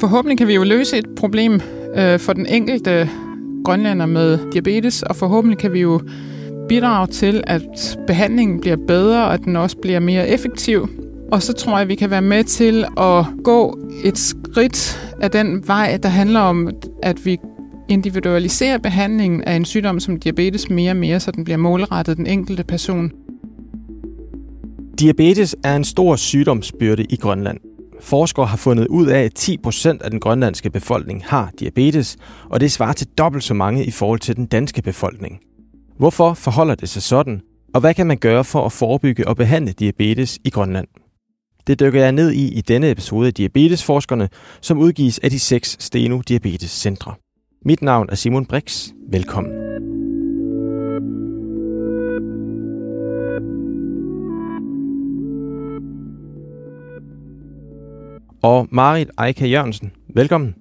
Forhåbentlig kan vi jo løse et problem øh, for den enkelte grønlander med diabetes, og forhåbentlig kan vi jo bidrage til, at behandlingen bliver bedre, og at den også bliver mere effektiv. Og så tror jeg, at vi kan være med til at gå et skridt af den vej, der handler om, at vi individualiserer behandlingen af en sygdom som diabetes mere og mere, så den bliver målrettet den enkelte person. Diabetes er en stor sygdomsbyrde i Grønland. Forskere har fundet ud af, at 10% af den grønlandske befolkning har diabetes, og det svarer til dobbelt så mange i forhold til den danske befolkning. Hvorfor forholder det sig sådan, og hvad kan man gøre for at forebygge og behandle diabetes i Grønland? Det dykker jeg ned i i denne episode af Diabetesforskerne, som udgives af de seks Steno Diabetes Centre. Mit navn er Simon Brix. Velkommen. Og Marit Eika Jørgensen, velkommen.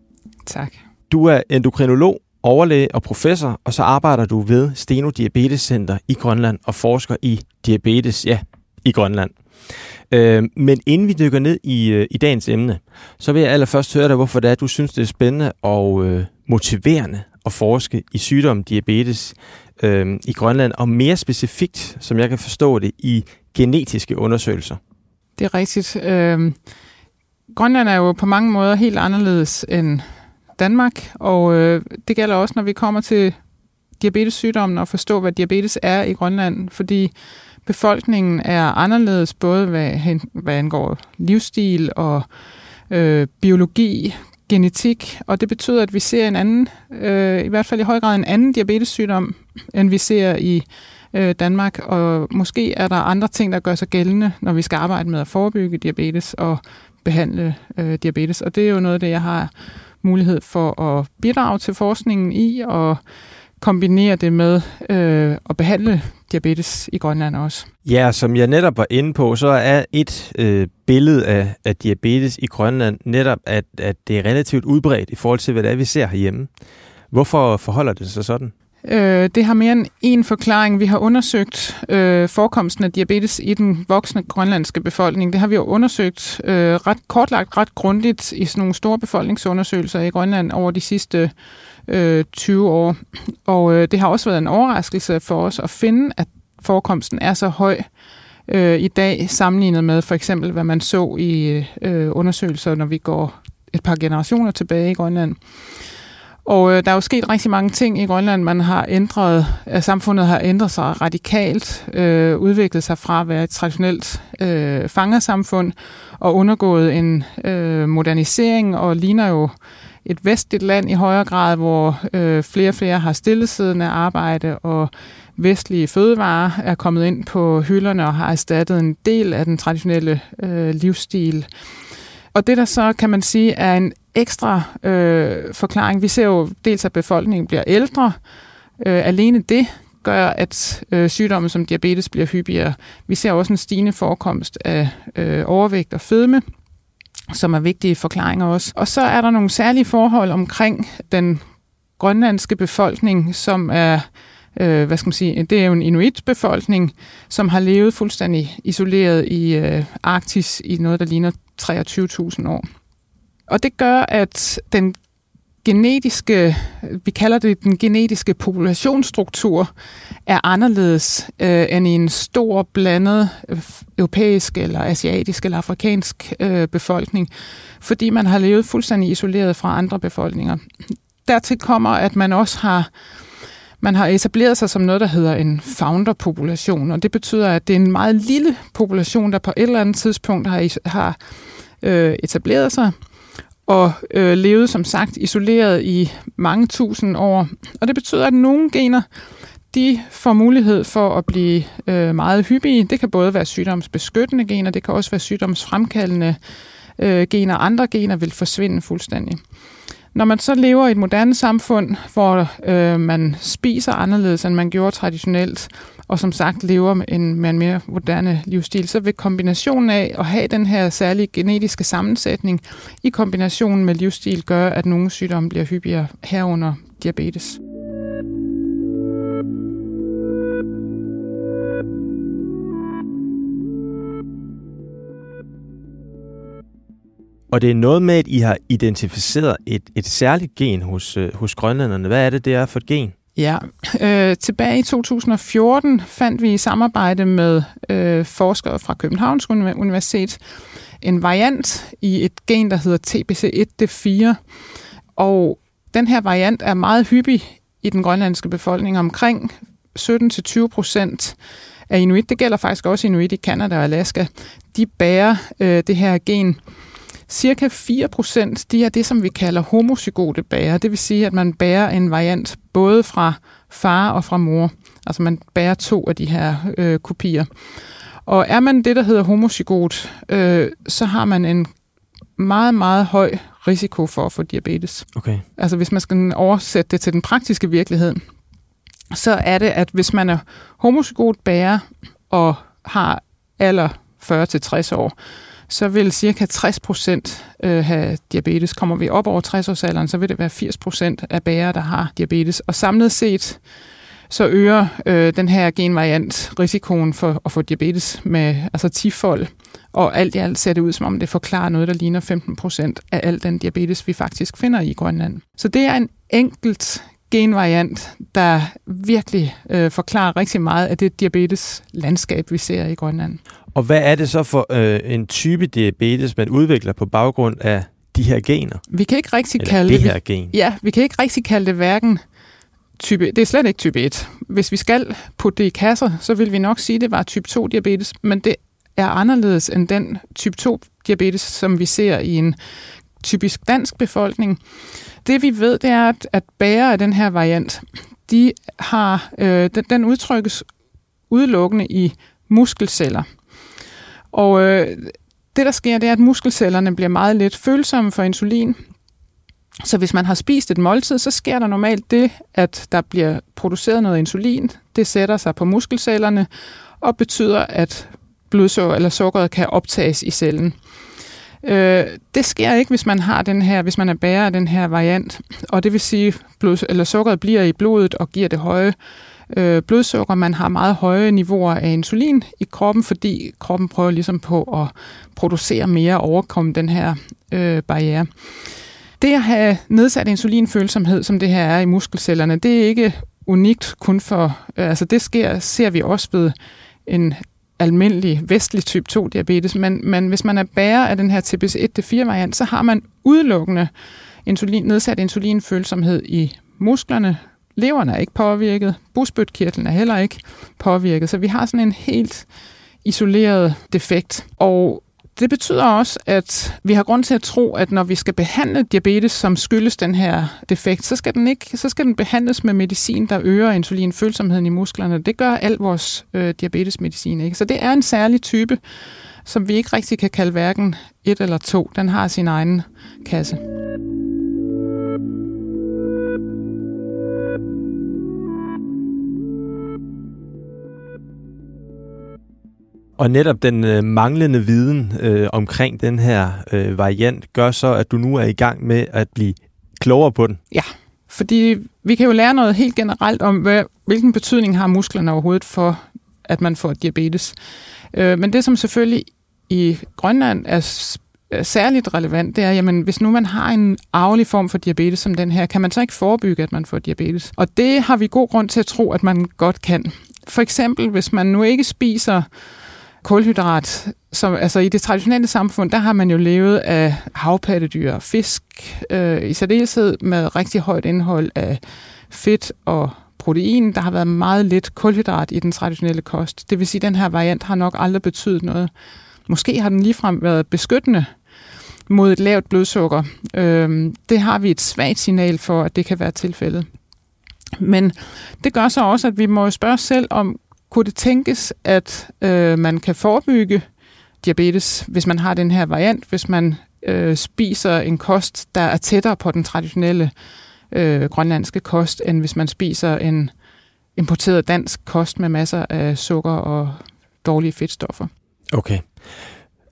Tak. Du er endokrinolog, overlæge og professor, og så arbejder du ved Steno Diabetes Center i Grønland og forsker i diabetes, ja, i Grønland. Øh, men inden vi dykker ned i, øh, i dagens emne, så vil jeg allerførst høre dig, hvorfor det er, du synes, det er spændende og øh, motiverende at forske i sygdom diabetes øh, i Grønland, og mere specifikt, som jeg kan forstå det, i genetiske undersøgelser. Det er rigtigt. Øh, Grønland er jo på mange måder helt anderledes end Danmark, og øh, det gælder også, når vi kommer til diabetessygdommen og forstå, hvad diabetes er i Grønland, fordi befolkningen er anderledes, både hvad, hvad angår livsstil og øh, biologi, genetik, og det betyder, at vi ser en anden, øh, i hvert fald i høj grad en anden diabetessygdom, end vi ser i øh, Danmark, og måske er der andre ting, der gør sig gældende, når vi skal arbejde med at forebygge diabetes og behandle øh, diabetes, og det er jo noget af det, jeg har mulighed for at bidrage til forskningen i, og kombinere det med øh, at behandle diabetes i Grønland også. Ja, som jeg netop var inde på, så er et øh, billede af, af diabetes i Grønland netop, at, at det er relativt udbredt i forhold til, hvad det er, vi ser herhjemme. Hvorfor forholder det sig sådan? Øh, det har mere end en forklaring. Vi har undersøgt øh, forekomsten af diabetes i den voksne grønlandske befolkning. Det har vi jo undersøgt øh, ret kortlagt, ret grundigt i sådan nogle store befolkningsundersøgelser i Grønland over de sidste øh, 20 år. Og øh, det har også været en overraskelse for os at finde, at forekomsten er så høj øh, i dag, sammenlignet med for eksempel, hvad man så i øh, undersøgelser, når vi går et par generationer tilbage i Grønland. Og øh, der er jo sket rigtig mange ting i Grønland. Man har ændret, at samfundet har ændret sig radikalt, øh, udviklet sig fra at være et traditionelt øh, fangersamfund og undergået en øh, modernisering og ligner jo et vestligt land i højere grad, hvor øh, flere og flere har stillesiddende arbejde, og vestlige fødevarer er kommet ind på hylderne og har erstattet en del af den traditionelle øh, livsstil. Og det der så, kan man sige, er en ekstra øh, forklaring. Vi ser jo dels, at befolkningen bliver ældre. Øh, alene det gør, at øh, sygdomme som diabetes bliver hyppigere. Vi ser også en stigende forekomst af øh, overvægt og fedme som er vigtige forklaringer også. Og så er der nogle særlige forhold omkring den grønlandske befolkning, som er, øh, hvad skal man sige, det er jo en inuit-befolkning, som har levet fuldstændig isoleret i øh, Arktis i noget, der ligner 23.000 år. Og det gør, at den genetiske, vi kalder det den genetiske populationsstruktur, er anderledes øh, end i en stor blandet øh, europæisk eller asiatisk eller afrikansk øh, befolkning, fordi man har levet fuldstændig isoleret fra andre befolkninger. Dertil kommer, at man også har man har etableret sig som noget, der hedder en founder-population, og det betyder, at det er en meget lille population, der på et eller andet tidspunkt har, har øh, etableret sig, og øh, levet som sagt isoleret i mange tusind år. Og det betyder, at nogle gener de får mulighed for at blive øh, meget hyppige. Det kan både være sygdomsbeskyttende gener, det kan også være sygdomsfremkaldende øh, gener. Andre gener vil forsvinde fuldstændig. Når man så lever i et moderne samfund, hvor øh, man spiser anderledes, end man gjorde traditionelt, og som sagt lever med en, med en mere moderne livsstil, så vil kombinationen af at have den her særlige genetiske sammensætning i kombination med livsstil gøre, at nogle sygdomme bliver hyppigere herunder diabetes. Og det er noget med, at I har identificeret et, et særligt gen hos, øh, hos grønlænderne. Hvad er det, det er for et gen? Ja, øh, tilbage i 2014 fandt vi i samarbejde med øh, forskere fra Københavns Universitet en variant i et gen, der hedder TBC1D4. Og den her variant er meget hyppig i den grønlandske befolkning. Omkring 17-20 procent af inuit, det gælder faktisk også inuit i Kanada og Alaska, de bærer øh, det her gen. Cirka 4 procent, de er det, som vi kalder homozygote bærer. Det vil sige, at man bærer en variant både fra far og fra mor. Altså man bærer to af de her øh, kopier. Og er man det, der hedder homozygot, øh, så har man en meget, meget høj risiko for at få diabetes. Okay. Altså hvis man skal oversætte det til den praktiske virkelighed, så er det, at hvis man er homozygot bærer og har alder 40-60 år, så vil cirka 60 procent øh, have diabetes. Kommer vi op over 60-årsalderen, så vil det være 80 procent af bærere, der har diabetes. Og samlet set, så øger øh, den her genvariant risikoen for at få diabetes med altså 10-fold. Og alt i alt ser det ud, som om det forklarer noget, der ligner 15 procent af al den diabetes, vi faktisk finder i Grønland. Så det er en enkelt genvariant, der virkelig øh, forklarer rigtig meget af det diabetes-landskab, vi ser i Grønland. Og hvad er det så for øh, en type diabetes, man udvikler på baggrund af de her gener? Vi kan ikke rigtig Eller kalde det her gen? Ja, vi kan ikke rigtig kalde det hverken type... Det er slet ikke type 1. Hvis vi skal putte det i kasser, så vil vi nok sige, at det var type 2 diabetes, men det er anderledes end den type 2 diabetes, som vi ser i en typisk dansk befolkning. Det vi ved, det er, at, at bærere af den her variant, de har, øh, den, den udtrykkes udelukkende i muskelceller. Og øh, det, der sker, det er, at muskelcellerne bliver meget lidt følsomme for insulin. Så hvis man har spist et måltid, så sker der normalt det, at der bliver produceret noget insulin. Det sætter sig på muskelcellerne og betyder, at blodsukker eller sukkeret kan optages i cellen. Øh, det sker ikke, hvis man har den her, hvis man er bærer af den her variant, og det vil sige, blod, eller sukkeret bliver i blodet og giver det høje øh, blodsukker. Man har meget høje niveauer af insulin i kroppen, fordi kroppen prøver ligesom på at producere mere og overkomme den her øh, barriere. Det at have nedsat insulinfølsomhed, som det her er i muskelcellerne, det er ikke unikt kun for, øh, altså det sker, ser vi også ved en almindelig vestlig type 2 diabetes, men, men hvis man er bærer af den her TBC 1-4 variant, så har man udelukkende insulin, nedsat insulinfølsomhed i musklerne. Leveren er ikke påvirket, busbødkirtlen er heller ikke påvirket, så vi har sådan en helt isoleret defekt. Og det betyder også, at vi har grund til at tro, at når vi skal behandle diabetes, som skyldes den her defekt, så skal den, ikke, så skal den behandles med medicin, der øger insulinfølsomheden i musklerne. Det gør al vores øh, diabetesmedicin ikke. Så det er en særlig type, som vi ikke rigtig kan kalde hverken et eller to. Den har sin egen kasse. Og netop den øh, manglende viden øh, omkring den her øh, variant gør så, at du nu er i gang med at blive klogere på den. Ja, fordi vi kan jo lære noget helt generelt om, hvad, hvilken betydning har musklerne overhovedet for, at man får diabetes. Øh, men det, som selvfølgelig i Grønland er særligt relevant, det er, jamen, hvis nu man har en arvelig form for diabetes som den her, kan man så ikke forebygge, at man får diabetes? Og det har vi god grund til at tro, at man godt kan. For eksempel, hvis man nu ikke spiser kulhydrat, som, altså i det traditionelle samfund, der har man jo levet af havpattedyr og fisk, øh, i særdeleshed med rigtig højt indhold af fedt og protein. Der har været meget lidt kulhydrat i den traditionelle kost. Det vil sige, at den her variant har nok aldrig betydet noget. Måske har den ligefrem været beskyttende mod et lavt blodsukker. Øh, det har vi et svagt signal for, at det kan være tilfældet. Men det gør så også, at vi må spørge os selv om, kunne det tænkes, at øh, man kan forebygge diabetes, hvis man har den her variant, hvis man øh, spiser en kost, der er tættere på den traditionelle øh, grønlandske kost, end hvis man spiser en importeret dansk kost med masser af sukker og dårlige fedtstoffer. Okay.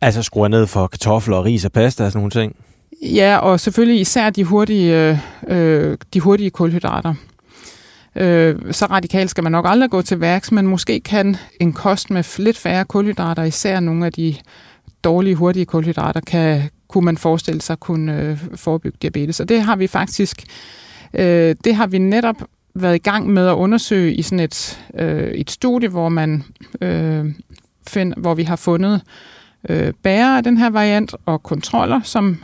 Altså skruer ned for kartofler og ris og pasta og sådan nogle ting? Ja, og selvfølgelig især de hurtige, øh, de hurtige kulhydrater. Øh, så radikalt skal man nok aldrig gå til værks, men måske kan en kost med lidt færre kulhydrater, især nogle af de dårlige, hurtige kulhydrater, kan kunne man forestille sig kunne øh, forebygge diabetes. Og det har vi faktisk, øh, det har vi netop været i gang med at undersøge i sådan et, øh, et studie, hvor man øh, find, hvor vi har fundet øh, bærere af den her variant og kontroller, som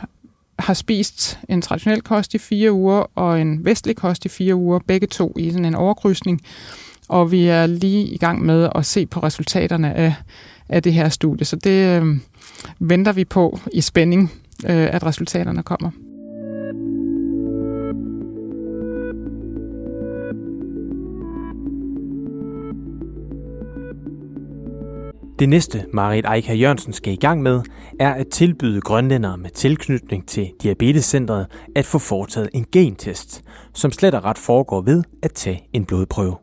har spist en traditionel kost i fire uger og en vestlig kost i fire uger, begge to i sådan en overkrydsning. Og vi er lige i gang med at se på resultaterne af, af det her studie. Så det øh, venter vi på i spænding, øh, at resultaterne kommer. Det næste, Marit Eika Jørgensen skal i gang med, er at tilbyde grønlændere med tilknytning til Diabetescentret at få foretaget en gentest, som slet og ret foregår ved at tage en blodprøve.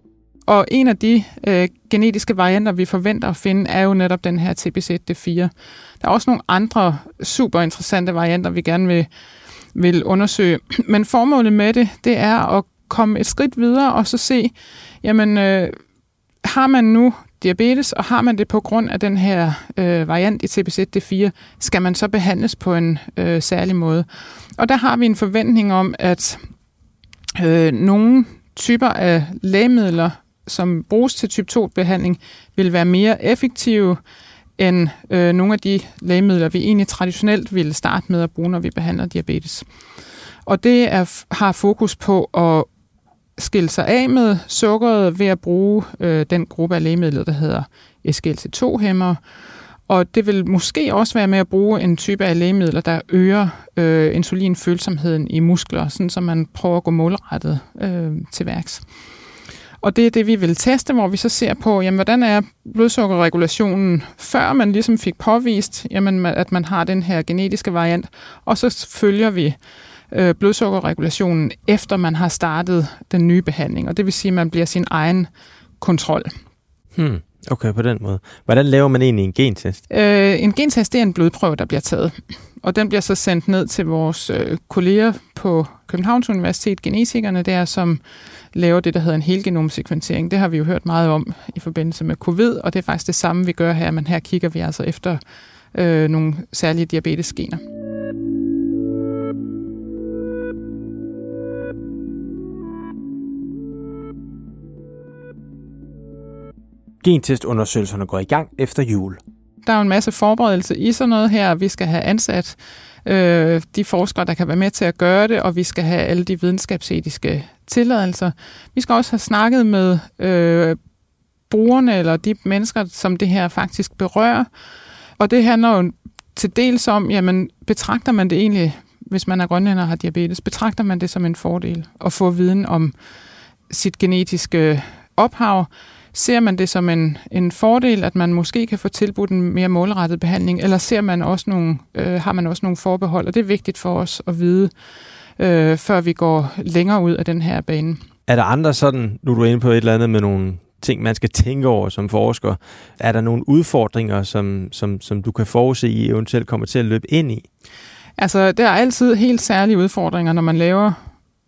Og en af de øh, genetiske varianter, vi forventer at finde, er jo netop den her TPZ-D4. Der er også nogle andre super interessante varianter, vi gerne vil, vil undersøge. Men formålet med det, det er at komme et skridt videre og så se, jamen, øh, har man nu diabetes, og har man det på grund af den her øh, variant i TPZ-D4, skal man så behandles på en øh, særlig måde. Og der har vi en forventning om, at øh, nogle typer af lægemidler, som bruges til type 2-behandling, vil være mere effektive end øh, nogle af de lægemidler, vi egentlig traditionelt ville starte med at bruge, når vi behandler diabetes. Og det er, har fokus på at skille sig af med sukkeret ved at bruge øh, den gruppe af lægemidler, der hedder SGLT2-hæmmer. Og det vil måske også være med at bruge en type af lægemidler, der øger øh, insulinfølsomheden i muskler, sådan så man prøver at gå målrettet øh, til værks. Og det er det, vi vil teste, hvor vi så ser på, jamen, hvordan er blodsukkerregulationen, før man ligesom fik påvist, jamen, at man har den her genetiske variant, og så følger vi øh, blodsukkerregulationen, efter man har startet den nye behandling. Og det vil sige, at man bliver sin egen kontrol. Hmm. Okay, på den måde. Hvordan laver man egentlig en gentest? Øh, en gentest det er en blodprøve, der bliver taget. Og den bliver så sendt ned til vores øh, kolleger på Københavns Universitet, genetikerne der, som laver det, der hedder en helgenomsekventering. Det har vi jo hørt meget om i forbindelse med covid, og det er faktisk det samme, vi gør her, men her kigger vi altså efter øh, nogle særlige diabetesgener. Gentestundersøgelserne går i gang efter jul. Der er jo en masse forberedelse i sådan noget her. Vi skal have ansat øh, de forskere, der kan være med til at gøre det, og vi skal have alle de videnskabsetiske tilladelser. Vi skal også have snakket med øh, brugerne, eller de mennesker, som det her faktisk berører. Og det handler jo til dels om, jamen, betragter man det egentlig, hvis man er grønlænder og har diabetes, betragter man det som en fordel at få viden om sit genetiske ophav, Ser man det som en, en fordel, at man måske kan få tilbudt en mere målrettet behandling, eller ser man også nogle, øh, har man også nogle forbehold? Og det er vigtigt for os at vide, øh, før vi går længere ud af den her bane. Er der andre sådan, nu er du inde på et eller andet med nogle ting, man skal tænke over som forsker. Er der nogle udfordringer, som, som, som du kan forudse i eventuelt kommer til at løbe ind i? Altså, der er altid helt særlige udfordringer, når man laver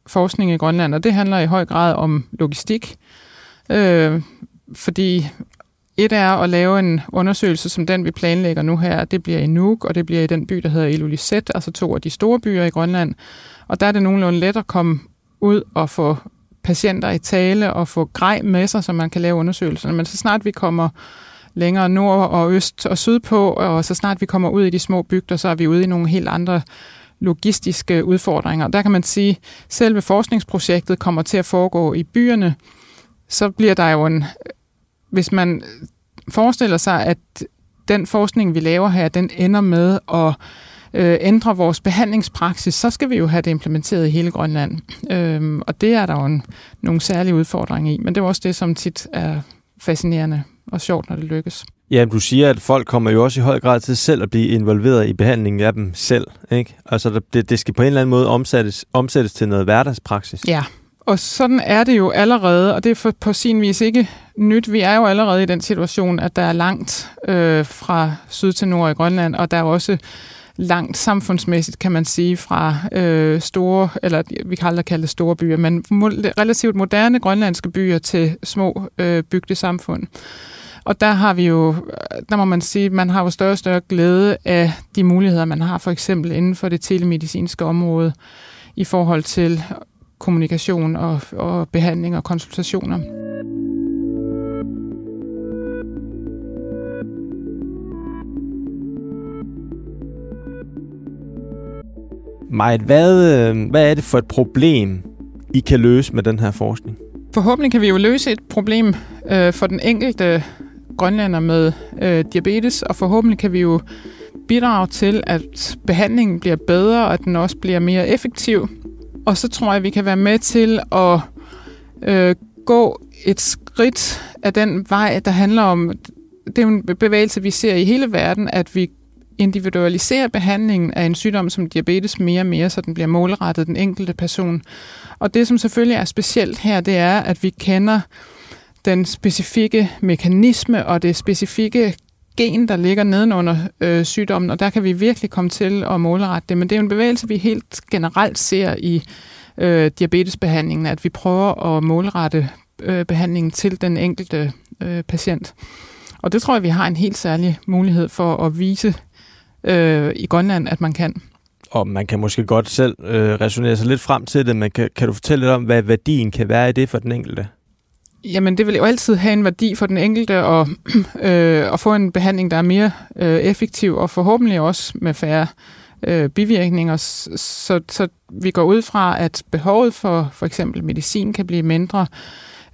forskning i Grønland, og det handler i høj grad om logistik. Øh, fordi et er at lave en undersøgelse som den, vi planlægger nu her. Det bliver i Nuuk, og det bliver i den by, der hedder Ilulissat, altså to af de store byer i Grønland. Og der er det nogenlunde let at komme ud og få patienter i tale og få grej med sig, så man kan lave undersøgelserne. Men så snart vi kommer længere nord og øst og syd på, og så snart vi kommer ud i de små bygder, så er vi ude i nogle helt andre logistiske udfordringer. Der kan man sige, at selve forskningsprojektet kommer til at foregå i byerne, så bliver der jo en hvis man forestiller sig, at den forskning, vi laver her, den ender med at øh, ændre vores behandlingspraksis, så skal vi jo have det implementeret i hele Grønland. Øhm, og det er der jo en, nogle særlige udfordringer i, men det er også det, som tit er fascinerende og sjovt, når det lykkes. Ja, du siger, at folk kommer jo også i høj grad til selv at blive involveret i behandlingen af dem selv. Ikke? Altså, det, det skal på en eller anden måde omsættes, omsættes til noget hverdagspraksis. Ja, og sådan er det jo allerede, og det er for, på sin vis ikke nyt. Vi er jo allerede i den situation, at der er langt øh, fra syd til nord i Grønland, og der er også langt samfundsmæssigt, kan man sige, fra øh, store, eller vi kan aldrig kalde det store byer, men relativt moderne grønlandske byer til små øh, bygde samfund. Og der har vi jo, der må man sige, man har jo større og større glæde af de muligheder, man har for eksempel inden for det telemedicinske område i forhold til kommunikation og, og behandling og konsultationer. Majt, hvad, øh, hvad er det for et problem, I kan løse med den her forskning? Forhåbentlig kan vi jo løse et problem øh, for den enkelte grønlander med øh, diabetes, og forhåbentlig kan vi jo bidrage til, at behandlingen bliver bedre, og at den også bliver mere effektiv. Og så tror jeg, at vi kan være med til at øh, gå et skridt af den vej, der handler om, det er jo en bevægelse, vi ser i hele verden, at vi individualiserer behandlingen af en sygdom som diabetes mere og mere, så den bliver målrettet den enkelte person. Og det, som selvfølgelig er specielt her, det er, at vi kender den specifikke mekanisme og det specifikke gen, der ligger nedenunder øh, sygdommen, og der kan vi virkelig komme til at målrette det. Men det er jo en bevægelse, vi helt generelt ser i øh, diabetesbehandlingen, at vi prøver at målrette øh, behandlingen til den enkelte øh, patient. Og det tror jeg, vi har en helt særlig mulighed for at vise øh, i Grønland, at man kan. Og man kan måske godt selv øh, resonere sig lidt frem til det, men kan, kan du fortælle lidt om, hvad værdien kan være i det for den enkelte? Jamen, det vil jo altid have en værdi for den enkelte at, øh, at få en behandling, der er mere øh, effektiv, og forhåbentlig også med færre øh, bivirkninger, så, så vi går ud fra, at behovet for for eksempel medicin kan blive mindre,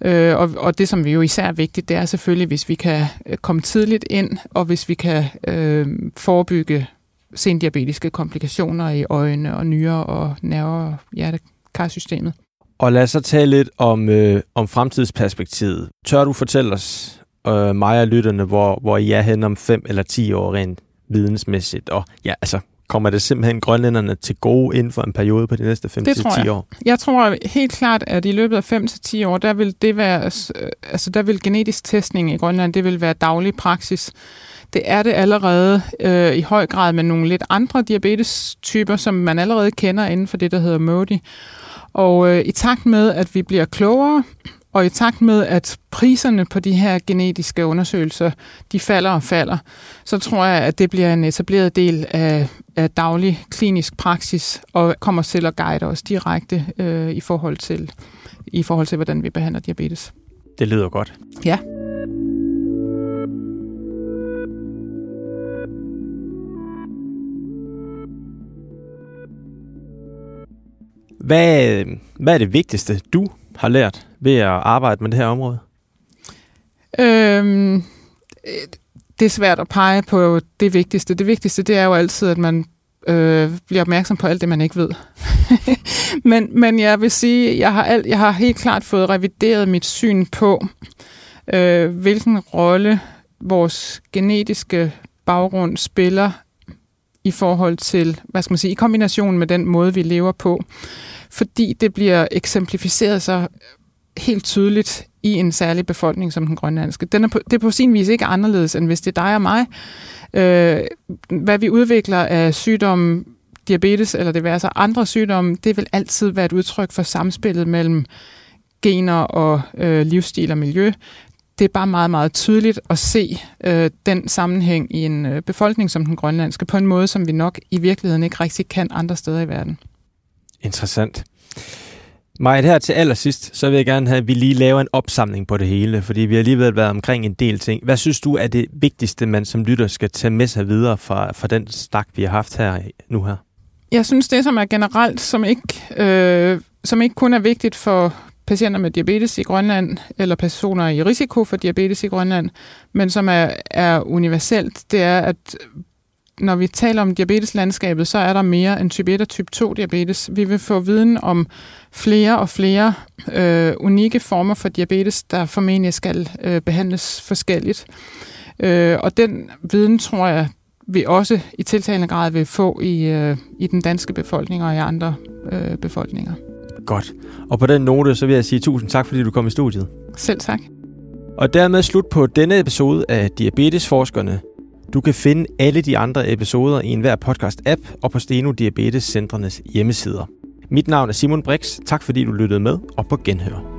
øh, og, og det, som vi jo især er vigtigt, det er selvfølgelig, hvis vi kan øh, komme tidligt ind, og hvis vi kan øh, forebygge sendiabetiske komplikationer i øjne og nyrer og nerve- og hjertekarsystemet. Og lad os så tale lidt om, øh, om fremtidsperspektivet. Tør du fortælle os, øh, mig og lytterne, hvor, hvor I er hen om 5 eller 10 år rent vidensmæssigt? Og ja, altså, kommer det simpelthen grønlænderne til gode inden for en periode på de næste 5-10 år? Jeg tror helt klart, at i løbet af 5-10 år, der vil det være, altså der vil genetisk testning i Grønland, det vil være daglig praksis. Det er det allerede øh, i høj grad med nogle lidt andre diabetestyper, som man allerede kender inden for det, der hedder MODI. Og øh, i takt med, at vi bliver klogere, og i takt med, at priserne på de her genetiske undersøgelser, de falder og falder, så tror jeg, at det bliver en etableret del af, af daglig klinisk praksis, og kommer til at guide os direkte øh, i, forhold til, i forhold til, hvordan vi behandler diabetes. Det lyder godt. Ja. Hvad, hvad er det vigtigste, du har lært ved at arbejde med det her område? Øhm, det er svært at pege på det vigtigste. Det vigtigste, det er jo altid, at man øh, bliver opmærksom på alt det, man ikke ved. men, men jeg vil sige, jeg har, alt, jeg har helt klart fået revideret mit syn på, øh, hvilken rolle vores genetiske baggrund spiller i forhold til, hvad skal man sige, i kombination med den måde, vi lever på. Fordi det bliver eksemplificeret så øh, helt tydeligt i en særlig befolkning som den grønlandske. Den er på, det er på sin vis ikke anderledes, end hvis det er dig og mig. Øh, hvad vi udvikler af sygdomme, diabetes eller det være så andre sygdomme, det vil altid være et udtryk for samspillet mellem gener og øh, livsstil og miljø det er bare meget, meget tydeligt at se øh, den sammenhæng i en øh, befolkning som den grønlandske, på en måde, som vi nok i virkeligheden ikke rigtig kan andre steder i verden. Interessant. Maja, her til allersidst, så vil jeg gerne have, at vi lige laver en opsamling på det hele, fordi vi har alligevel været omkring en del ting. Hvad synes du er det vigtigste, man som lytter skal tage med sig videre fra, fra den snak, vi har haft her nu her? Jeg synes, det som er generelt, som ikke, øh, som ikke kun er vigtigt for patienter med diabetes i Grønland, eller personer i risiko for diabetes i Grønland, men som er, er universelt, det er, at når vi taler om diabeteslandskabet, så er der mere end type 1 og type 2 diabetes. Vi vil få viden om flere og flere øh, unikke former for diabetes, der formentlig skal øh, behandles forskelligt. Øh, og den viden, tror jeg, vi også i tiltagende grad vil få i, øh, i den danske befolkning og i andre øh, befolkninger. Godt. Og på den note, så vil jeg sige tusind tak, fordi du kom i studiet. Selv tak. Og dermed slut på denne episode af Diabetesforskerne. Du kan finde alle de andre episoder i enhver podcast-app og på Steno Diabetes Centrenes hjemmesider. Mit navn er Simon Brix. Tak fordi du lyttede med, og på genhør.